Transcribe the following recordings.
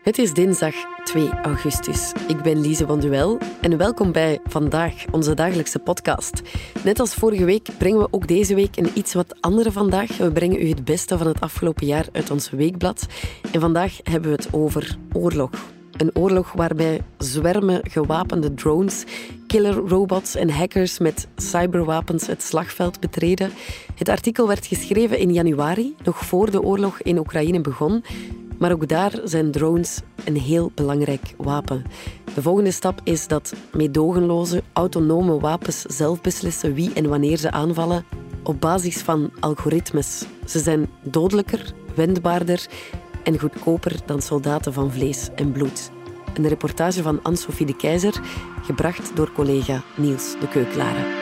Het is dinsdag 2 augustus. Ik ben Lise van Duel en welkom bij Vandaag, onze dagelijkse podcast. Net als vorige week brengen we ook deze week een iets wat andere vandaag. We brengen u het beste van het afgelopen jaar uit ons weekblad. En vandaag hebben we het over oorlog. Een oorlog waarbij zwermen gewapende drones, killer robots en hackers met cyberwapens het slagveld betreden. Het artikel werd geschreven in januari, nog voor de oorlog in Oekraïne begon. Maar ook daar zijn drones een heel belangrijk wapen. De volgende stap is dat meedogenloze, autonome wapens zelf beslissen wie en wanneer ze aanvallen op basis van algoritmes. Ze zijn dodelijker, wendbaarder en goedkoper dan soldaten van vlees en bloed. Een reportage van Anne-Sophie de Keizer, gebracht door collega Niels de Keuklaren.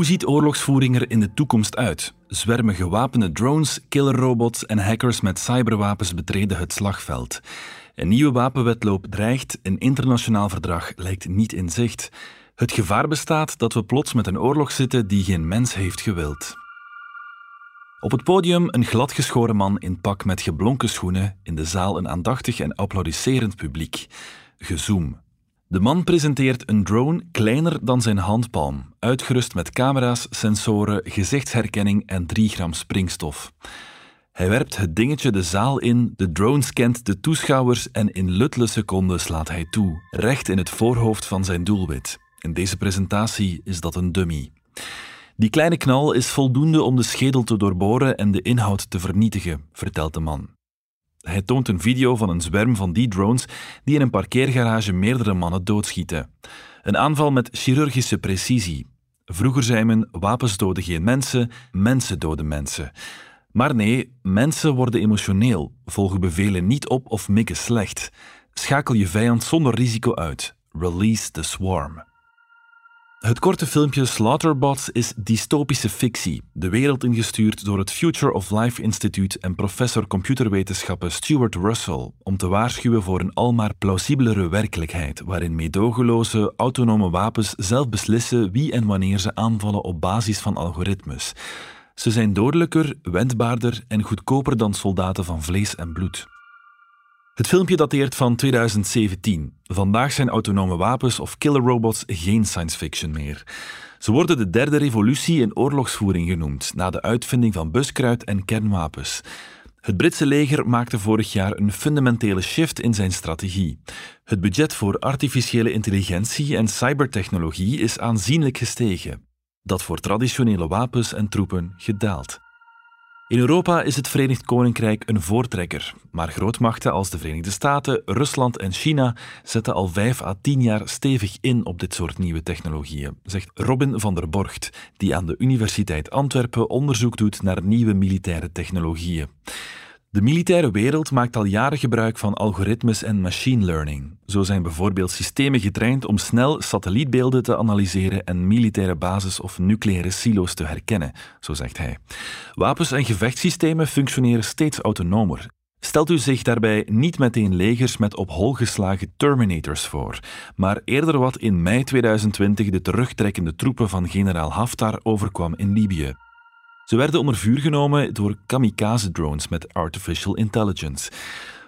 Hoe ziet oorlogsvoering er in de toekomst uit? Zwermen gewapende drones, killerrobots en hackers met cyberwapens betreden het slagveld. Een nieuwe wapenwetloop dreigt, een internationaal verdrag lijkt niet in zicht. Het gevaar bestaat dat we plots met een oorlog zitten die geen mens heeft gewild. Op het podium een gladgeschoren man in pak met geblonken schoenen, in de zaal een aandachtig en applaudisserend publiek. Gezoom, de man presenteert een drone kleiner dan zijn handpalm, uitgerust met camera's, sensoren, gezichtsherkenning en 3 gram springstof. Hij werpt het dingetje de zaal in, de drone scant de toeschouwers en in luttele seconden slaat hij toe, recht in het voorhoofd van zijn doelwit. In deze presentatie is dat een dummy. Die kleine knal is voldoende om de schedel te doorboren en de inhoud te vernietigen, vertelt de man. Hij toont een video van een zwerm van die drones die in een parkeergarage meerdere mannen doodschieten. Een aanval met chirurgische precisie. Vroeger zei men: wapens doden geen mensen, mensen doden mensen. Maar nee, mensen worden emotioneel, volgen bevelen niet op of mikken slecht. Schakel je vijand zonder risico uit. Release the swarm. Het korte filmpje Slaughterbots is dystopische fictie, de wereld ingestuurd door het Future of Life Institute en professor computerwetenschappen Stuart Russell om te waarschuwen voor een almaar plausibelere werkelijkheid waarin meedogenloze, autonome wapens zelf beslissen wie en wanneer ze aanvallen op basis van algoritmes. Ze zijn dodelijker, wendbaarder en goedkoper dan soldaten van vlees en bloed. Het filmpje dateert van 2017. Vandaag zijn autonome wapens of killer robots geen science fiction meer. Ze worden de derde revolutie in oorlogsvoering genoemd, na de uitvinding van buskruid en kernwapens. Het Britse leger maakte vorig jaar een fundamentele shift in zijn strategie. Het budget voor artificiële intelligentie en cybertechnologie is aanzienlijk gestegen. Dat voor traditionele wapens en troepen gedaald. In Europa is het Verenigd Koninkrijk een voortrekker, maar grootmachten als de Verenigde Staten, Rusland en China zetten al vijf à tien jaar stevig in op dit soort nieuwe technologieën, zegt Robin van der Borgt, die aan de Universiteit Antwerpen onderzoek doet naar nieuwe militaire technologieën. De militaire wereld maakt al jaren gebruik van algoritmes en machine learning. Zo zijn bijvoorbeeld systemen getraind om snel satellietbeelden te analyseren en militaire bases of nucleaire silo's te herkennen, zo zegt hij. Wapens en gevechtssystemen functioneren steeds autonomer. Stelt u zich daarbij niet meteen legers met op hol geslagen Terminators voor, maar eerder wat in mei 2020 de terugtrekkende troepen van generaal Haftar overkwam in Libië. Ze werden onder vuur genomen door kamikaze-drones met artificial intelligence.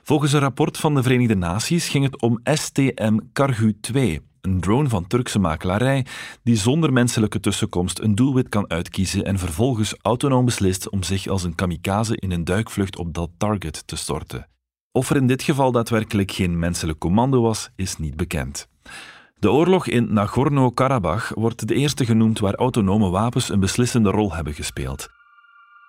Volgens een rapport van de Verenigde Naties ging het om STM Kargu 2, een drone van Turkse makelarij die zonder menselijke tussenkomst een doelwit kan uitkiezen en vervolgens autonoom beslist om zich als een kamikaze in een duikvlucht op dat target te storten. Of er in dit geval daadwerkelijk geen menselijk commando was, is niet bekend. De oorlog in Nagorno-Karabakh wordt de eerste genoemd waar autonome wapens een beslissende rol hebben gespeeld.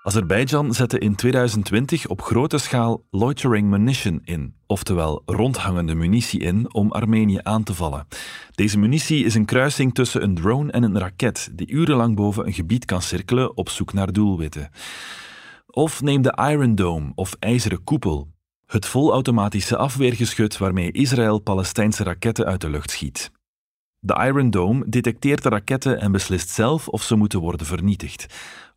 Azerbeidzjan zette in 2020 op grote schaal loitering munition in, oftewel rondhangende munitie in om Armenië aan te vallen. Deze munitie is een kruising tussen een drone en een raket die urenlang boven een gebied kan cirkelen op zoek naar doelwitten. Of neem de Iron Dome of IJzeren Koepel, het volautomatische afweergeschut waarmee Israël Palestijnse raketten uit de lucht schiet. De Iron Dome detecteert de raketten en beslist zelf of ze moeten worden vernietigd.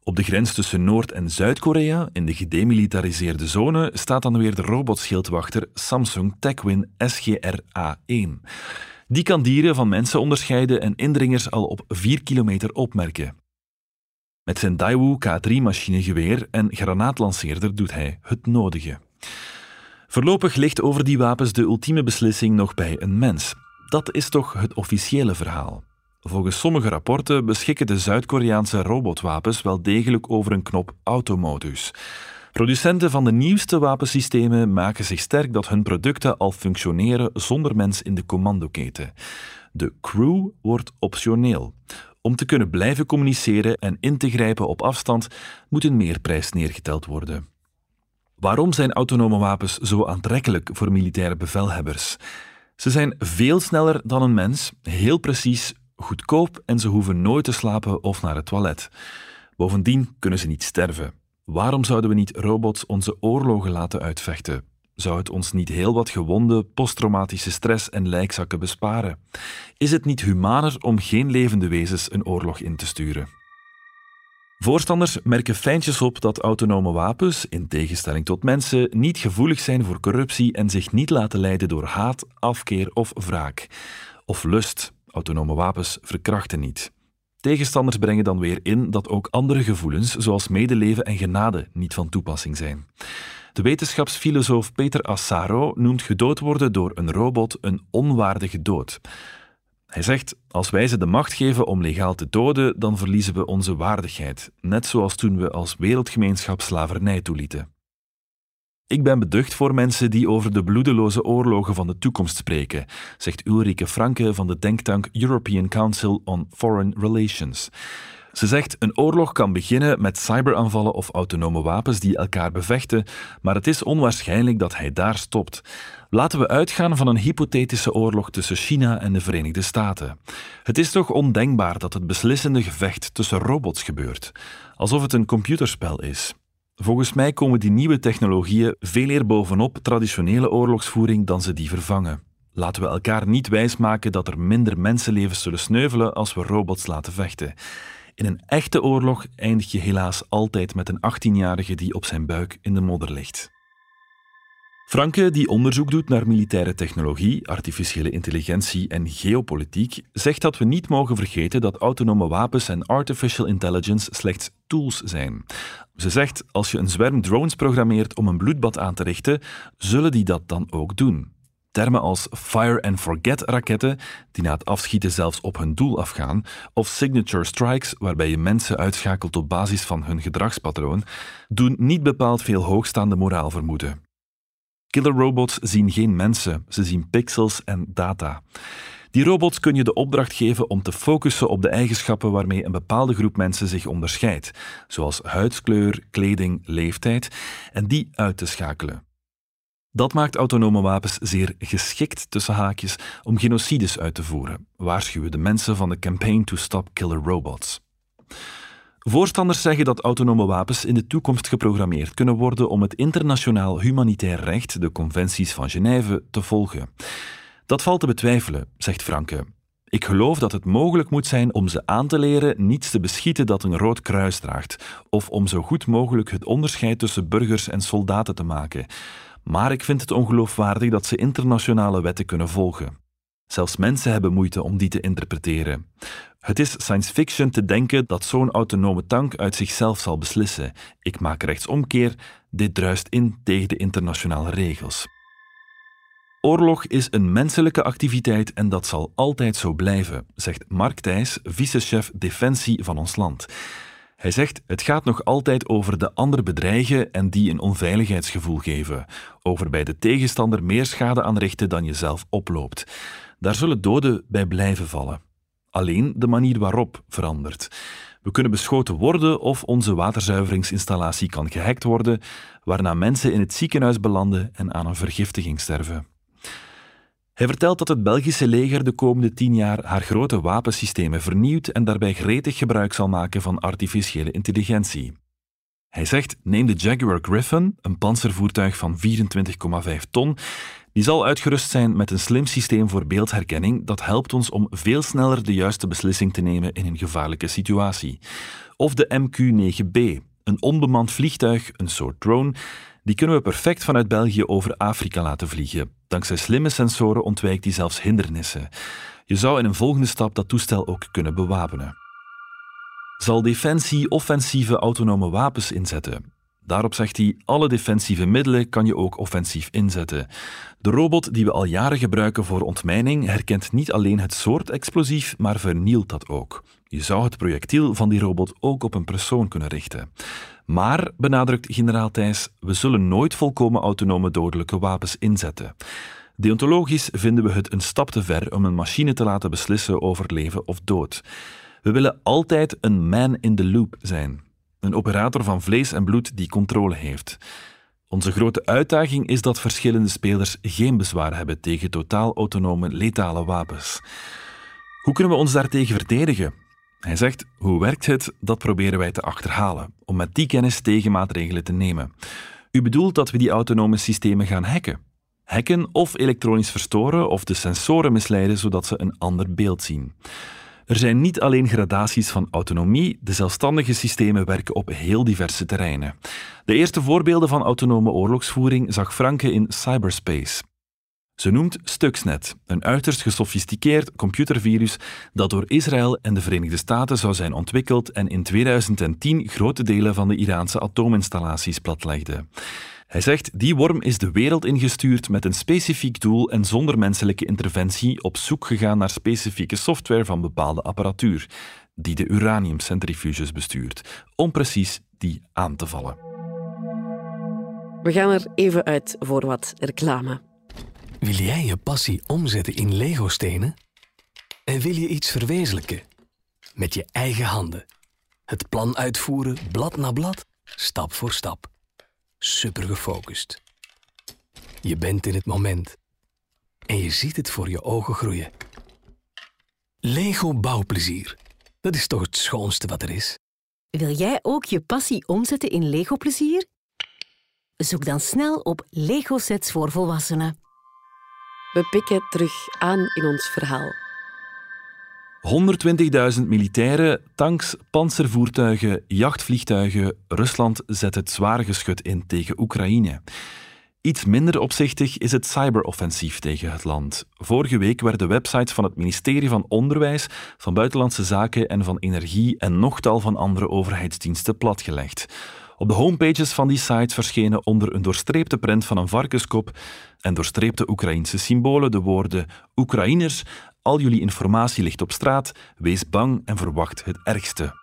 Op de grens tussen Noord- en Zuid-Korea, in de gedemilitariseerde zone, staat dan weer de robotschildwachter Samsung Techwin SGR-A1. Die kan dieren van mensen onderscheiden en indringers al op 4 kilometer opmerken. Met zijn Daewoo K3-machinegeweer en granaatlanceerder doet hij het nodige. Voorlopig ligt over die wapens de ultieme beslissing nog bij een mens. Dat is toch het officiële verhaal. Volgens sommige rapporten beschikken de Zuid-Koreaanse robotwapens wel degelijk over een knop automodus. Producenten van de nieuwste wapensystemen maken zich sterk dat hun producten al functioneren zonder mens in de commandoketen. De crew wordt optioneel. Om te kunnen blijven communiceren en in te grijpen op afstand moet een meerprijs neergeteld worden. Waarom zijn autonome wapens zo aantrekkelijk voor militaire bevelhebbers? Ze zijn veel sneller dan een mens, heel precies, goedkoop en ze hoeven nooit te slapen of naar het toilet. Bovendien kunnen ze niet sterven. Waarom zouden we niet robots onze oorlogen laten uitvechten? Zou het ons niet heel wat gewonde, posttraumatische stress en lijkzakken besparen? Is het niet humaner om geen levende wezens een oorlog in te sturen? Voorstanders merken fijntjes op dat autonome wapens, in tegenstelling tot mensen, niet gevoelig zijn voor corruptie en zich niet laten leiden door haat, afkeer of wraak. Of lust. Autonome wapens verkrachten niet. Tegenstanders brengen dan weer in dat ook andere gevoelens, zoals medeleven en genade, niet van toepassing zijn. De wetenschapsfilosoof Peter Assaro noemt gedood worden door een robot een onwaardige dood. Hij zegt: Als wij ze de macht geven om legaal te doden, dan verliezen we onze waardigheid, net zoals toen we als wereldgemeenschap slavernij toelieten. Ik ben beducht voor mensen die over de bloedeloze oorlogen van de toekomst spreken, zegt Ulrike Franke van de denktank European Council on Foreign Relations. Ze zegt: een oorlog kan beginnen met cyberaanvallen of autonome wapens die elkaar bevechten, maar het is onwaarschijnlijk dat hij daar stopt. Laten we uitgaan van een hypothetische oorlog tussen China en de Verenigde Staten. Het is toch ondenkbaar dat het beslissende gevecht tussen robots gebeurt, alsof het een computerspel is. Volgens mij komen die nieuwe technologieën veel eer bovenop traditionele oorlogsvoering dan ze die vervangen. Laten we elkaar niet wijsmaken dat er minder mensenlevens zullen sneuvelen als we robots laten vechten. In een echte oorlog eindig je helaas altijd met een 18-jarige die op zijn buik in de modder ligt. Franke, die onderzoek doet naar militaire technologie, artificiële intelligentie en geopolitiek, zegt dat we niet mogen vergeten dat autonome wapens en artificial intelligence slechts tools zijn. Ze zegt: als je een zwerm drones programmeert om een bloedbad aan te richten, zullen die dat dan ook doen. Termen als fire and forget raketten, die na het afschieten zelfs op hun doel afgaan, of signature strikes, waarbij je mensen uitschakelt op basis van hun gedragspatroon, doen niet bepaald veel hoogstaande moraal vermoeden. Killer robots zien geen mensen, ze zien pixels en data. Die robots kun je de opdracht geven om te focussen op de eigenschappen waarmee een bepaalde groep mensen zich onderscheidt, zoals huidskleur, kleding, leeftijd, en die uit te schakelen. Dat maakt autonome wapens zeer geschikt tussen haakjes om genocides uit te voeren, waarschuwen de mensen van de Campaign to Stop Killer Robots. Voorstanders zeggen dat autonome wapens in de toekomst geprogrammeerd kunnen worden om het internationaal humanitair recht, de conventies van Genève, te volgen. Dat valt te betwijfelen, zegt Franke. Ik geloof dat het mogelijk moet zijn om ze aan te leren niets te beschieten dat een rood kruis draagt, of om zo goed mogelijk het onderscheid tussen burgers en soldaten te maken. Maar ik vind het ongeloofwaardig dat ze internationale wetten kunnen volgen. Zelfs mensen hebben moeite om die te interpreteren. Het is science fiction te denken dat zo'n autonome tank uit zichzelf zal beslissen. Ik maak rechtsomkeer, dit druist in tegen de internationale regels. Oorlog is een menselijke activiteit en dat zal altijd zo blijven, zegt Mark Thijs, vicechef Defensie van ons land. Hij zegt: Het gaat nog altijd over de ander bedreigen en die een onveiligheidsgevoel geven. Over bij de tegenstander meer schade aanrichten dan je zelf oploopt. Daar zullen doden bij blijven vallen. Alleen de manier waarop verandert. We kunnen beschoten worden of onze waterzuiveringsinstallatie kan gehackt worden, waarna mensen in het ziekenhuis belanden en aan een vergiftiging sterven. Hij vertelt dat het Belgische leger de komende tien jaar haar grote wapensystemen vernieuwt en daarbij gretig gebruik zal maken van artificiële intelligentie. Hij zegt: neem de Jaguar Griffin, een panzervoertuig van 24,5 ton. Die zal uitgerust zijn met een slim systeem voor beeldherkenning dat helpt ons om veel sneller de juiste beslissing te nemen in een gevaarlijke situatie. Of de MQ-9B, een onbemand vliegtuig, een soort drone, die kunnen we perfect vanuit België over Afrika laten vliegen. Dankzij slimme sensoren ontwijkt die zelfs hindernissen. Je zou in een volgende stap dat toestel ook kunnen bewapenen. Zal Defensie offensieve autonome wapens inzetten? Daarop zegt hij: alle defensieve middelen kan je ook offensief inzetten. De robot die we al jaren gebruiken voor ontmijning herkent niet alleen het soort explosief, maar vernielt dat ook. Je zou het projectiel van die robot ook op een persoon kunnen richten. Maar, benadrukt generaal Thijs, we zullen nooit volkomen autonome dodelijke wapens inzetten. Deontologisch vinden we het een stap te ver om een machine te laten beslissen over leven of dood. We willen altijd een man in the loop zijn. Een operator van vlees en bloed die controle heeft. Onze grote uitdaging is dat verschillende spelers geen bezwaar hebben tegen totaal autonome letale wapens. Hoe kunnen we ons daartegen verdedigen? Hij zegt: Hoe werkt het? Dat proberen wij te achterhalen, om met die kennis tegenmaatregelen te nemen. U bedoelt dat we die autonome systemen gaan hacken? Hacken of elektronisch verstoren of de sensoren misleiden zodat ze een ander beeld zien. Er zijn niet alleen gradaties van autonomie, de zelfstandige systemen werken op heel diverse terreinen. De eerste voorbeelden van autonome oorlogsvoering zag Franke in cyberspace. Ze noemt Stuxnet, een uiterst gesofisticeerd computervirus dat door Israël en de Verenigde Staten zou zijn ontwikkeld en in 2010 grote delen van de Iraanse atoominstallaties platlegde. Hij zegt: Die worm is de wereld ingestuurd met een specifiek doel en zonder menselijke interventie op zoek gegaan naar specifieke software van bepaalde apparatuur, die de uraniumcentrifuges bestuurt, om precies die aan te vallen. We gaan er even uit voor wat reclame. Wil jij je passie omzetten in Lego-stenen? En wil je iets verwezenlijken? Met je eigen handen. Het plan uitvoeren, blad na blad, stap voor stap super gefocust. Je bent in het moment en je ziet het voor je ogen groeien. Lego bouwplezier. Dat is toch het schoonste wat er is. Wil jij ook je passie omzetten in Lego plezier? Zoek dan snel op Lego sets voor volwassenen. We pikken terug aan in ons verhaal. 120.000 militairen, tanks, panzervoertuigen, jachtvliegtuigen. Rusland zet het zware geschut in tegen Oekraïne. Iets minder opzichtig is het cyberoffensief tegen het land. Vorige week werden websites van het ministerie van Onderwijs, van Buitenlandse Zaken en van Energie en nog tal van andere overheidsdiensten platgelegd. Op de homepages van die sites verschenen onder een doorstreepte print van een varkenskop en doorstreepte Oekraïnse symbolen de woorden Oekraïners, al jullie informatie ligt op straat, wees bang en verwacht het ergste.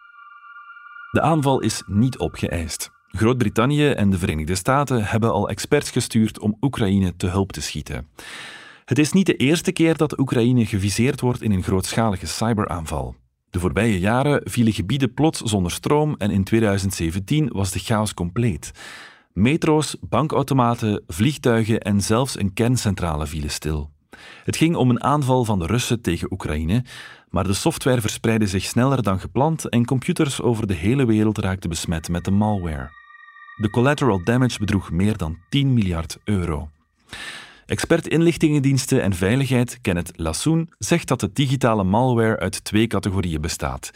De aanval is niet opgeëist. Groot-Brittannië en de Verenigde Staten hebben al experts gestuurd om Oekraïne te hulp te schieten. Het is niet de eerste keer dat Oekraïne geviseerd wordt in een grootschalige cyberaanval. De voorbije jaren vielen gebieden plots zonder stroom en in 2017 was de chaos compleet. Metro's, bankautomaten, vliegtuigen en zelfs een kerncentrale vielen stil. Het ging om een aanval van de Russen tegen Oekraïne, maar de software verspreidde zich sneller dan gepland en computers over de hele wereld raakten besmet met de malware. De collateral damage bedroeg meer dan 10 miljard euro. Expert inlichtingendiensten en veiligheid Kenneth Lassoen zegt dat de digitale malware uit twee categorieën bestaat.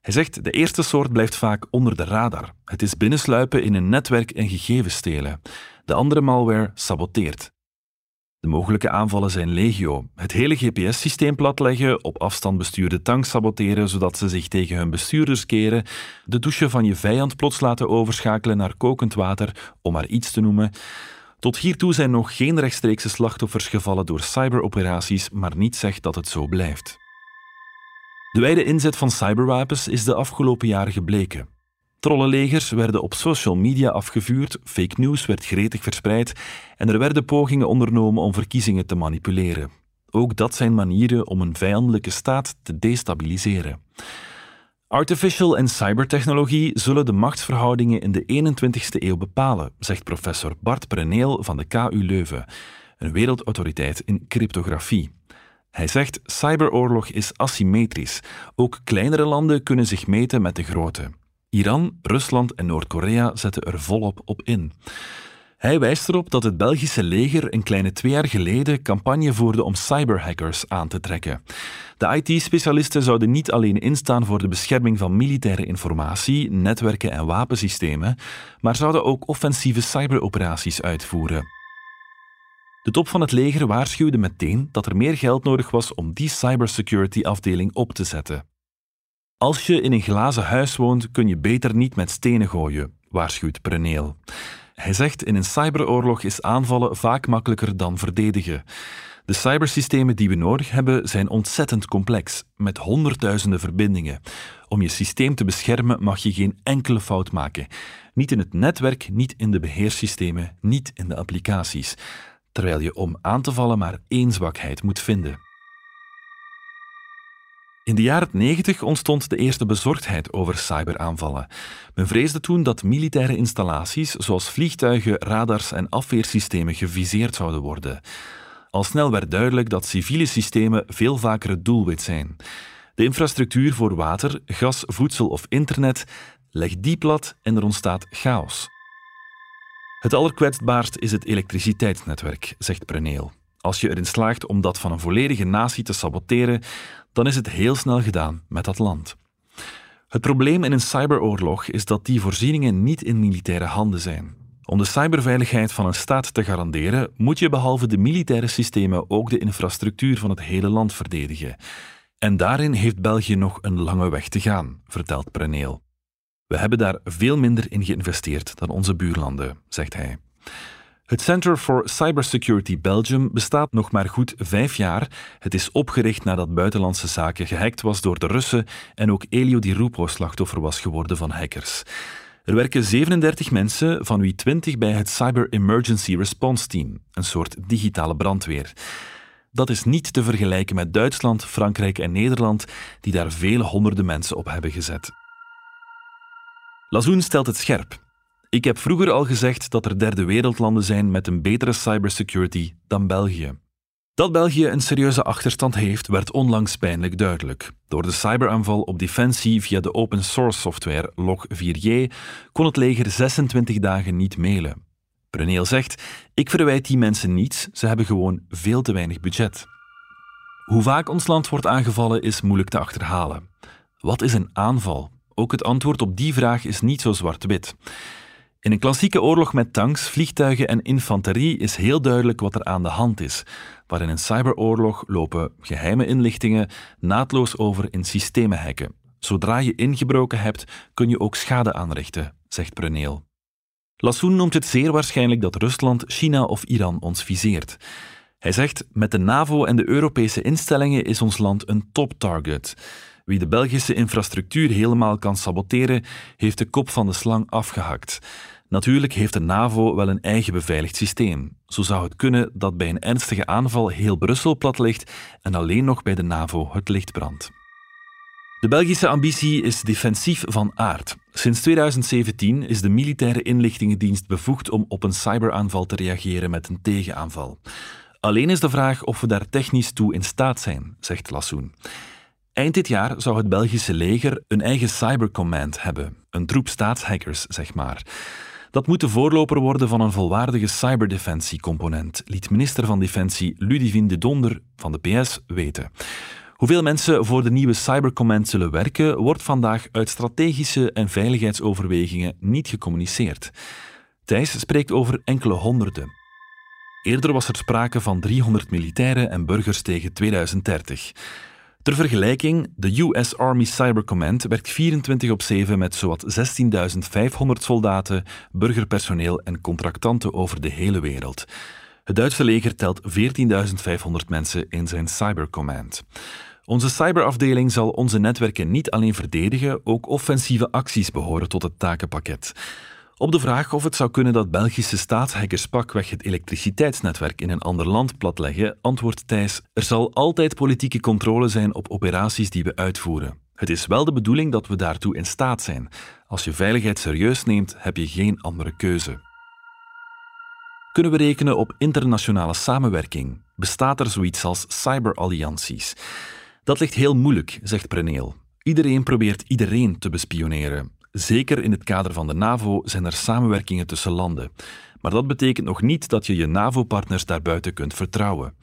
Hij zegt de eerste soort blijft vaak onder de radar. Het is binnensluipen in een netwerk en gegevens stelen. De andere malware saboteert. De mogelijke aanvallen zijn legio. Het hele GPS-systeem platleggen, op afstand bestuurde tanks saboteren zodat ze zich tegen hun bestuurders keren, de douche van je vijand plots laten overschakelen naar kokend water, om maar iets te noemen. Tot hiertoe zijn nog geen rechtstreekse slachtoffers gevallen door cyberoperaties, maar niet zegt dat het zo blijft. De wijde inzet van cyberwapens is de afgelopen jaren gebleken. Trollenlegers werden op social media afgevuurd, fake news werd gretig verspreid en er werden pogingen ondernomen om verkiezingen te manipuleren. Ook dat zijn manieren om een vijandelijke staat te destabiliseren. Artificial en cybertechnologie zullen de machtsverhoudingen in de 21ste eeuw bepalen, zegt professor Bart Preneel van de KU Leuven, een wereldautoriteit in cryptografie. Hij zegt: cyberoorlog is asymmetrisch. Ook kleinere landen kunnen zich meten met de grote. Iran, Rusland en Noord-Korea zetten er volop op in. Hij wijst erop dat het Belgische leger een kleine twee jaar geleden campagne voerde om cyberhackers aan te trekken. De IT-specialisten zouden niet alleen instaan voor de bescherming van militaire informatie, netwerken en wapensystemen, maar zouden ook offensieve cyberoperaties uitvoeren. De top van het leger waarschuwde meteen dat er meer geld nodig was om die cybersecurity-afdeling op te zetten. Als je in een glazen huis woont, kun je beter niet met stenen gooien, waarschuwt Preneel. Hij zegt in een cyberoorlog is aanvallen vaak makkelijker dan verdedigen. De cybersystemen die we nodig hebben zijn ontzettend complex, met honderdduizenden verbindingen. Om je systeem te beschermen mag je geen enkele fout maken. Niet in het netwerk, niet in de beheerssystemen, niet in de applicaties. Terwijl je om aan te vallen maar één zwakheid moet vinden. In de jaren 90 ontstond de eerste bezorgdheid over cyberaanvallen. Men vreesde toen dat militaire installaties zoals vliegtuigen, radars en afweersystemen geviseerd zouden worden. Al snel werd duidelijk dat civiele systemen veel vaker het doelwit zijn. De infrastructuur voor water, gas, voedsel of internet legt die plat en er ontstaat chaos. Het allerkwetsbaarst is het elektriciteitsnetwerk, zegt Preneel. Als je erin slaagt om dat van een volledige natie te saboteren, dan is het heel snel gedaan met dat land. Het probleem in een cyberoorlog is dat die voorzieningen niet in militaire handen zijn. Om de cyberveiligheid van een staat te garanderen, moet je behalve de militaire systemen ook de infrastructuur van het hele land verdedigen. En daarin heeft België nog een lange weg te gaan, vertelt Preneel. We hebben daar veel minder in geïnvesteerd dan onze buurlanden, zegt hij. Het Center for Cybersecurity Belgium bestaat nog maar goed vijf jaar. Het is opgericht nadat buitenlandse zaken gehackt was door de Russen en ook Elio Di Rupo slachtoffer was geworden van hackers. Er werken 37 mensen, van wie 20 bij het Cyber Emergency Response Team, een soort digitale brandweer. Dat is niet te vergelijken met Duitsland, Frankrijk en Nederland, die daar vele honderden mensen op hebben gezet. Lazoen stelt het scherp. Ik heb vroeger al gezegd dat er derde wereldlanden zijn met een betere cybersecurity dan België. Dat België een serieuze achterstand heeft, werd onlangs pijnlijk duidelijk. Door de cyberaanval op defensie via de open source software Log4j kon het leger 26 dagen niet mailen. Preneel zegt: Ik verwijt die mensen niets, ze hebben gewoon veel te weinig budget. Hoe vaak ons land wordt aangevallen is moeilijk te achterhalen. Wat is een aanval? Ook het antwoord op die vraag is niet zo zwart-wit. In een klassieke oorlog met tanks, vliegtuigen en infanterie is heel duidelijk wat er aan de hand is. Maar in een cyberoorlog lopen geheime inlichtingen naadloos over in systemen hacken. Zodra je ingebroken hebt, kun je ook schade aanrichten, zegt Preneel. Lassoen noemt het zeer waarschijnlijk dat Rusland, China of Iran ons viseert. Hij zegt: Met de NAVO en de Europese instellingen is ons land een top-target. Wie de Belgische infrastructuur helemaal kan saboteren, heeft de kop van de slang afgehakt. Natuurlijk heeft de NAVO wel een eigen beveiligd systeem. Zo zou het kunnen dat bij een ernstige aanval heel Brussel plat ligt en alleen nog bij de NAVO het licht brandt. De Belgische ambitie is defensief van aard. Sinds 2017 is de militaire inlichtingendienst bevoegd om op een cyberaanval te reageren met een tegenaanval. Alleen is de vraag of we daar technisch toe in staat zijn, zegt Lassoen. Eind dit jaar zou het Belgische leger een eigen cybercommand hebben, een troep staatshackers, zeg maar. Dat moet de voorloper worden van een volwaardige cyberdefensiecomponent, liet minister van Defensie Ludivine de Donder van de PS weten. Hoeveel mensen voor de nieuwe Cybercommand zullen werken, wordt vandaag uit strategische en veiligheidsoverwegingen niet gecommuniceerd. Thijs spreekt over enkele honderden. Eerder was er sprake van 300 militairen en burgers tegen 2030. Ter vergelijking, de US Army Cyber Command werkt 24 op 7 met zowat 16.500 soldaten, burgerpersoneel en contractanten over de hele wereld. Het Duitse leger telt 14.500 mensen in zijn Cyber Command. Onze cyberafdeling zal onze netwerken niet alleen verdedigen, ook offensieve acties behoren tot het takenpakket. Op de vraag of het zou kunnen dat Belgische staatshackers pakweg het elektriciteitsnetwerk in een ander land platleggen, antwoordt Thijs: Er zal altijd politieke controle zijn op operaties die we uitvoeren. Het is wel de bedoeling dat we daartoe in staat zijn. Als je veiligheid serieus neemt, heb je geen andere keuze. Kunnen we rekenen op internationale samenwerking? Bestaat er zoiets als cyberallianties? Dat ligt heel moeilijk, zegt Preneel. Iedereen probeert iedereen te bespioneren. Zeker in het kader van de NAVO zijn er samenwerkingen tussen landen. Maar dat betekent nog niet dat je je NAVO-partners daarbuiten kunt vertrouwen.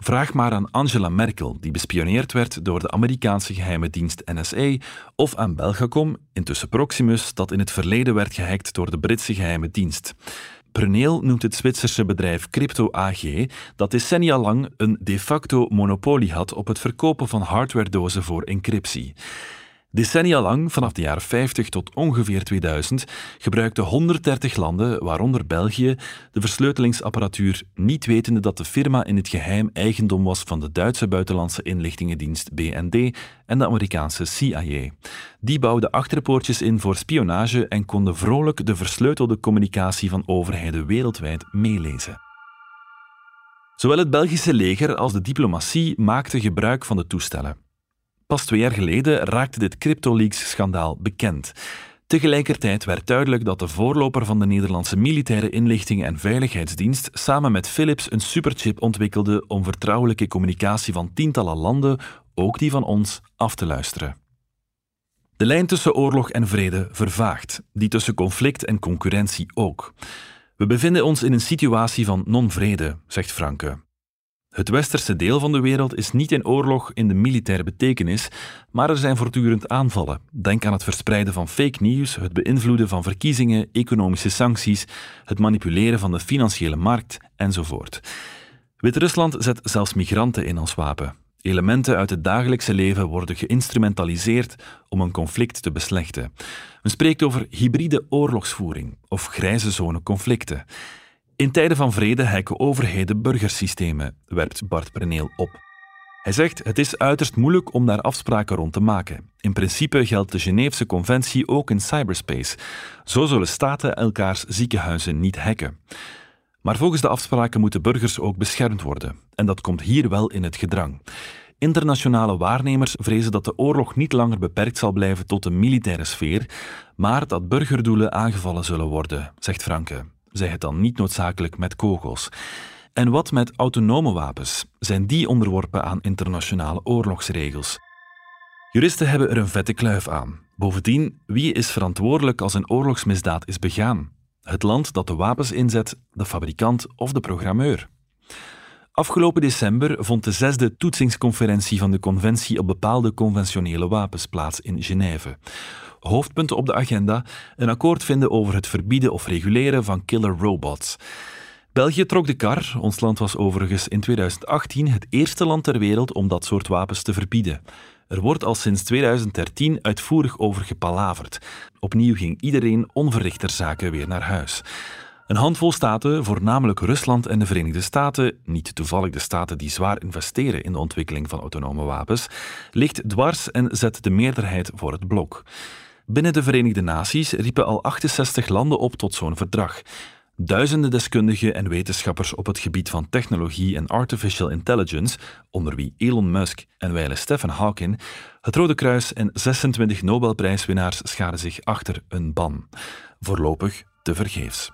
Vraag maar aan Angela Merkel, die bespioneerd werd door de Amerikaanse geheime dienst NSA, of aan Belgacom, intussen Proximus, dat in het verleden werd gehackt door de Britse geheime dienst. Preneel noemt het Zwitserse bedrijf Crypto AG, dat decennia lang een de facto monopolie had op het verkopen van hardwaredozen voor encryptie. Decennia lang, vanaf de jaren 50 tot ongeveer 2000, gebruikten 130 landen, waaronder België, de versleutelingapparatuur, niet wetende dat de firma in het geheim eigendom was van de Duitse buitenlandse inlichtingendienst BND en de Amerikaanse CIA. Die bouwden achterpoortjes in voor spionage en konden vrolijk de versleutelde communicatie van overheden wereldwijd meelezen. Zowel het Belgische leger als de diplomatie maakten gebruik van de toestellen. Pas twee jaar geleden raakte dit CryptoLeaks-schandaal bekend. Tegelijkertijd werd duidelijk dat de voorloper van de Nederlandse militaire inlichting en veiligheidsdienst samen met Philips een superchip ontwikkelde om vertrouwelijke communicatie van tientallen landen, ook die van ons, af te luisteren. De lijn tussen oorlog en vrede vervaagt, die tussen conflict en concurrentie ook. We bevinden ons in een situatie van non-vrede, zegt Franke. Het westerse deel van de wereld is niet in oorlog in de militaire betekenis, maar er zijn voortdurend aanvallen. Denk aan het verspreiden van fake news, het beïnvloeden van verkiezingen, economische sancties, het manipuleren van de financiële markt enzovoort. Wit-Rusland zet zelfs migranten in als wapen. Elementen uit het dagelijkse leven worden geïnstrumentaliseerd om een conflict te beslechten. Men spreekt over hybride oorlogsvoering of grijze zone conflicten. In tijden van vrede hacken overheden burgersystemen, werpt Bart Preneel op. Hij zegt: Het is uiterst moeilijk om daar afspraken rond te maken. In principe geldt de Geneefse Conventie ook in cyberspace. Zo zullen staten elkaars ziekenhuizen niet hacken. Maar volgens de afspraken moeten burgers ook beschermd worden. En dat komt hier wel in het gedrang. Internationale waarnemers vrezen dat de oorlog niet langer beperkt zal blijven tot de militaire sfeer, maar dat burgerdoelen aangevallen zullen worden, zegt Franke zij het dan niet noodzakelijk met kogels. En wat met autonome wapens? Zijn die onderworpen aan internationale oorlogsregels? Juristen hebben er een vette kluif aan. Bovendien, wie is verantwoordelijk als een oorlogsmisdaad is begaan? Het land dat de wapens inzet, de fabrikant of de programmeur? Afgelopen december vond de zesde toetsingsconferentie van de Conventie op bepaalde conventionele wapens plaats in Genève hoofdpunten op de agenda een akkoord vinden over het verbieden of reguleren van killer robots. België trok de kar. Ons land was overigens in 2018 het eerste land ter wereld om dat soort wapens te verbieden. Er wordt al sinds 2013 uitvoerig over gepalaverd. Opnieuw ging iedereen onverrichter zaken weer naar huis. Een handvol staten, voornamelijk Rusland en de Verenigde Staten, niet toevallig de staten die zwaar investeren in de ontwikkeling van autonome wapens, ligt dwars en zet de meerderheid voor het blok. Binnen de Verenigde Naties riepen al 68 landen op tot zo'n verdrag. Duizenden deskundigen en wetenschappers op het gebied van technologie en artificial intelligence, onder wie Elon Musk en wijle Stephen Hawking, het Rode Kruis en 26 Nobelprijswinnaars scharen zich achter een ban. Voorlopig te vergeefs.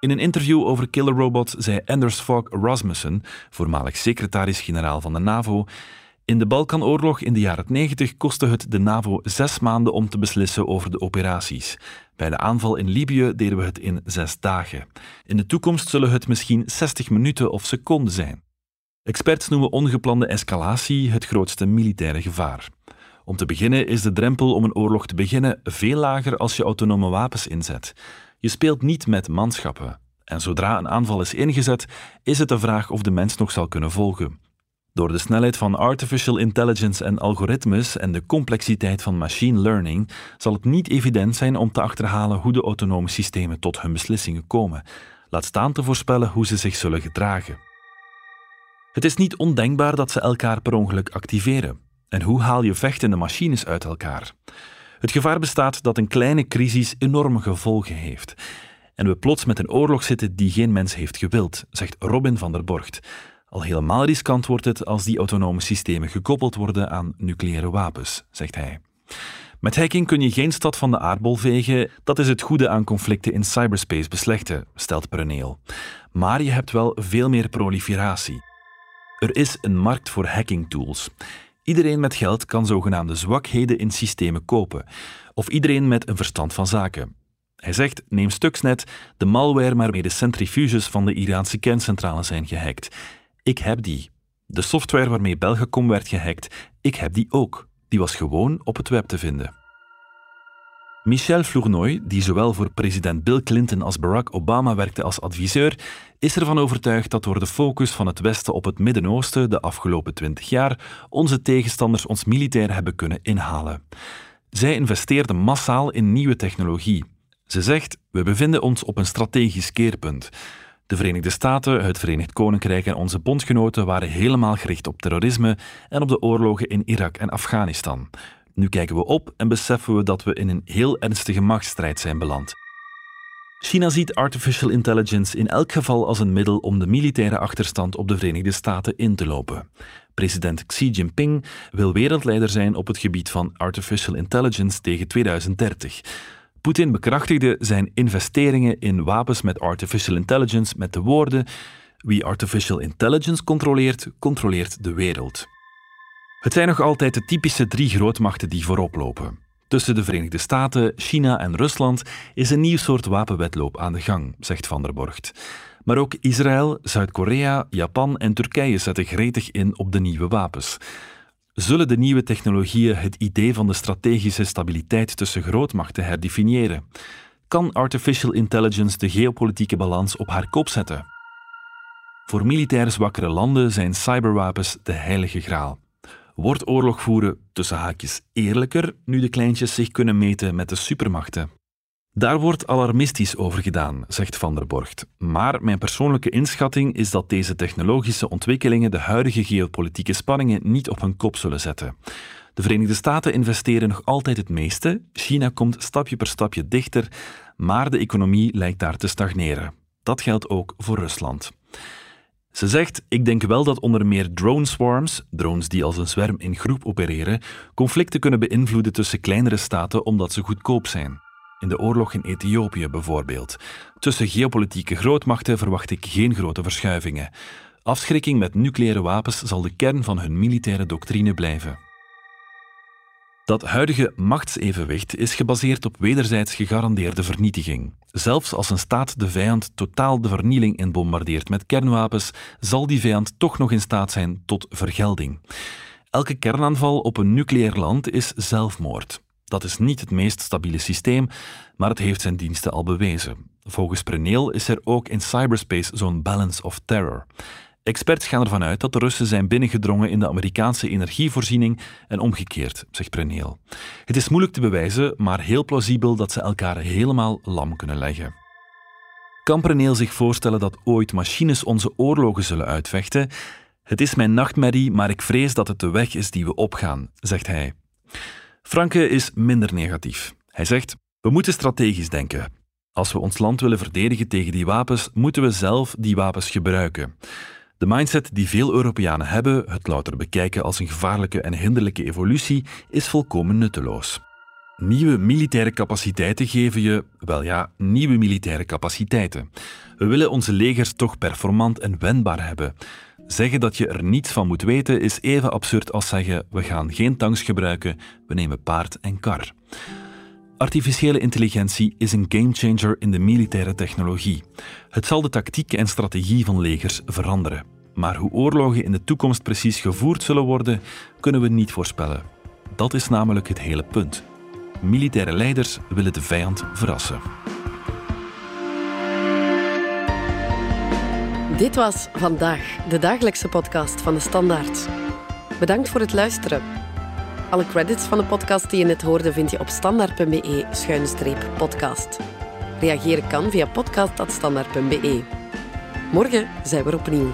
In een interview over killer robots zei Anders Fogh Rasmussen, voormalig secretaris-generaal van de NAVO, in de Balkanoorlog in de jaren 90 kostte het de NAVO zes maanden om te beslissen over de operaties. Bij de aanval in Libië deden we het in zes dagen. In de toekomst zullen het misschien 60 minuten of seconden zijn. Experts noemen ongeplande escalatie het grootste militaire gevaar. Om te beginnen is de drempel om een oorlog te beginnen veel lager als je autonome wapens inzet. Je speelt niet met manschappen. En zodra een aanval is ingezet, is het de vraag of de mens nog zal kunnen volgen. Door de snelheid van artificial intelligence en algoritmes en de complexiteit van machine learning zal het niet evident zijn om te achterhalen hoe de autonome systemen tot hun beslissingen komen, laat staan te voorspellen hoe ze zich zullen gedragen. Het is niet ondenkbaar dat ze elkaar per ongeluk activeren. En hoe haal je vechtende machines uit elkaar? Het gevaar bestaat dat een kleine crisis enorme gevolgen heeft. En we plots met een oorlog zitten die geen mens heeft gewild, zegt Robin van der Borgt, al helemaal riskant wordt het als die autonome systemen gekoppeld worden aan nucleaire wapens, zegt hij. Met hacking kun je geen stad van de aardbol vegen. Dat is het goede aan conflicten in cyberspace beslechten, stelt Preneel. Maar je hebt wel veel meer proliferatie. Er is een markt voor hacking tools. Iedereen met geld kan zogenaamde zwakheden in systemen kopen. Of iedereen met een verstand van zaken. Hij zegt: neem Stuxnet, de malware waarmee de centrifuges van de Iraanse kerncentrale zijn gehackt. Ik heb die. De software waarmee Belgacom werd gehackt, ik heb die ook. Die was gewoon op het web te vinden. Michel Flournoy, die zowel voor president Bill Clinton als Barack Obama werkte als adviseur, is ervan overtuigd dat door de focus van het Westen op het Midden-Oosten de afgelopen twintig jaar onze tegenstanders ons militair hebben kunnen inhalen. Zij investeerde massaal in nieuwe technologie. Ze zegt: We bevinden ons op een strategisch keerpunt. De Verenigde Staten, het Verenigd Koninkrijk en onze bondgenoten waren helemaal gericht op terrorisme en op de oorlogen in Irak en Afghanistan. Nu kijken we op en beseffen we dat we in een heel ernstige machtsstrijd zijn beland. China ziet artificial intelligence in elk geval als een middel om de militaire achterstand op de Verenigde Staten in te lopen. President Xi Jinping wil wereldleider zijn op het gebied van artificial intelligence tegen 2030. Poetin bekrachtigde zijn investeringen in wapens met artificial intelligence met de woorden: Wie artificial intelligence controleert, controleert de wereld. Het zijn nog altijd de typische drie grootmachten die voorop lopen. Tussen de Verenigde Staten, China en Rusland is een nieuw soort wapenwetloop aan de gang, zegt Van der Borgt. Maar ook Israël, Zuid-Korea, Japan en Turkije zetten gretig in op de nieuwe wapens. Zullen de nieuwe technologieën het idee van de strategische stabiliteit tussen grootmachten herdefiniëren? Kan artificial intelligence de geopolitieke balans op haar kop zetten? Voor militair zwakkere landen zijn cyberwapens de heilige graal. Wordt oorlog voeren tussen haakjes eerlijker nu de kleintjes zich kunnen meten met de supermachten? Daar wordt alarmistisch over gedaan, zegt Van der Borgt. Maar mijn persoonlijke inschatting is dat deze technologische ontwikkelingen de huidige geopolitieke spanningen niet op hun kop zullen zetten. De Verenigde Staten investeren nog altijd het meeste, China komt stapje per stapje dichter, maar de economie lijkt daar te stagneren. Dat geldt ook voor Rusland. Ze zegt: Ik denk wel dat onder meer drone swarms, drones die als een zwerm in groep opereren, conflicten kunnen beïnvloeden tussen kleinere staten omdat ze goedkoop zijn. In de oorlog in Ethiopië bijvoorbeeld. Tussen geopolitieke grootmachten verwacht ik geen grote verschuivingen. Afschrikking met nucleaire wapens zal de kern van hun militaire doctrine blijven. Dat huidige machtsevenwicht is gebaseerd op wederzijds gegarandeerde vernietiging. Zelfs als een staat de vijand totaal de vernieling in bombardeert met kernwapens, zal die vijand toch nog in staat zijn tot vergelding. Elke kernaanval op een nucleair land is zelfmoord. Dat is niet het meest stabiele systeem, maar het heeft zijn diensten al bewezen. Volgens Preneel is er ook in cyberspace zo'n balance of terror. Experts gaan ervan uit dat de Russen zijn binnengedrongen in de Amerikaanse energievoorziening en omgekeerd, zegt Preneel. Het is moeilijk te bewijzen, maar heel plausibel dat ze elkaar helemaal lam kunnen leggen. Kan Preneel zich voorstellen dat ooit machines onze oorlogen zullen uitvechten? Het is mijn nachtmerrie, maar ik vrees dat het de weg is die we opgaan, zegt hij. Franke is minder negatief. Hij zegt: We moeten strategisch denken. Als we ons land willen verdedigen tegen die wapens, moeten we zelf die wapens gebruiken. De mindset die veel Europeanen hebben, het louter bekijken als een gevaarlijke en hinderlijke evolutie, is volkomen nutteloos. Nieuwe militaire capaciteiten geven je, wel ja, nieuwe militaire capaciteiten. We willen onze legers toch performant en wendbaar hebben. Zeggen dat je er niets van moet weten is even absurd als zeggen we gaan geen tanks gebruiken, we nemen paard en kar. Artificiële intelligentie is een gamechanger in de militaire technologie. Het zal de tactiek en strategie van legers veranderen. Maar hoe oorlogen in de toekomst precies gevoerd zullen worden, kunnen we niet voorspellen. Dat is namelijk het hele punt. Militaire leiders willen de vijand verrassen. Dit was vandaag de dagelijkse podcast van de Standaard. Bedankt voor het luisteren. Alle credits van de podcast die je net hoorde vind je op standaard.be-podcast. Reageren kan via podcast.standaard.be. Morgen zijn we er opnieuw.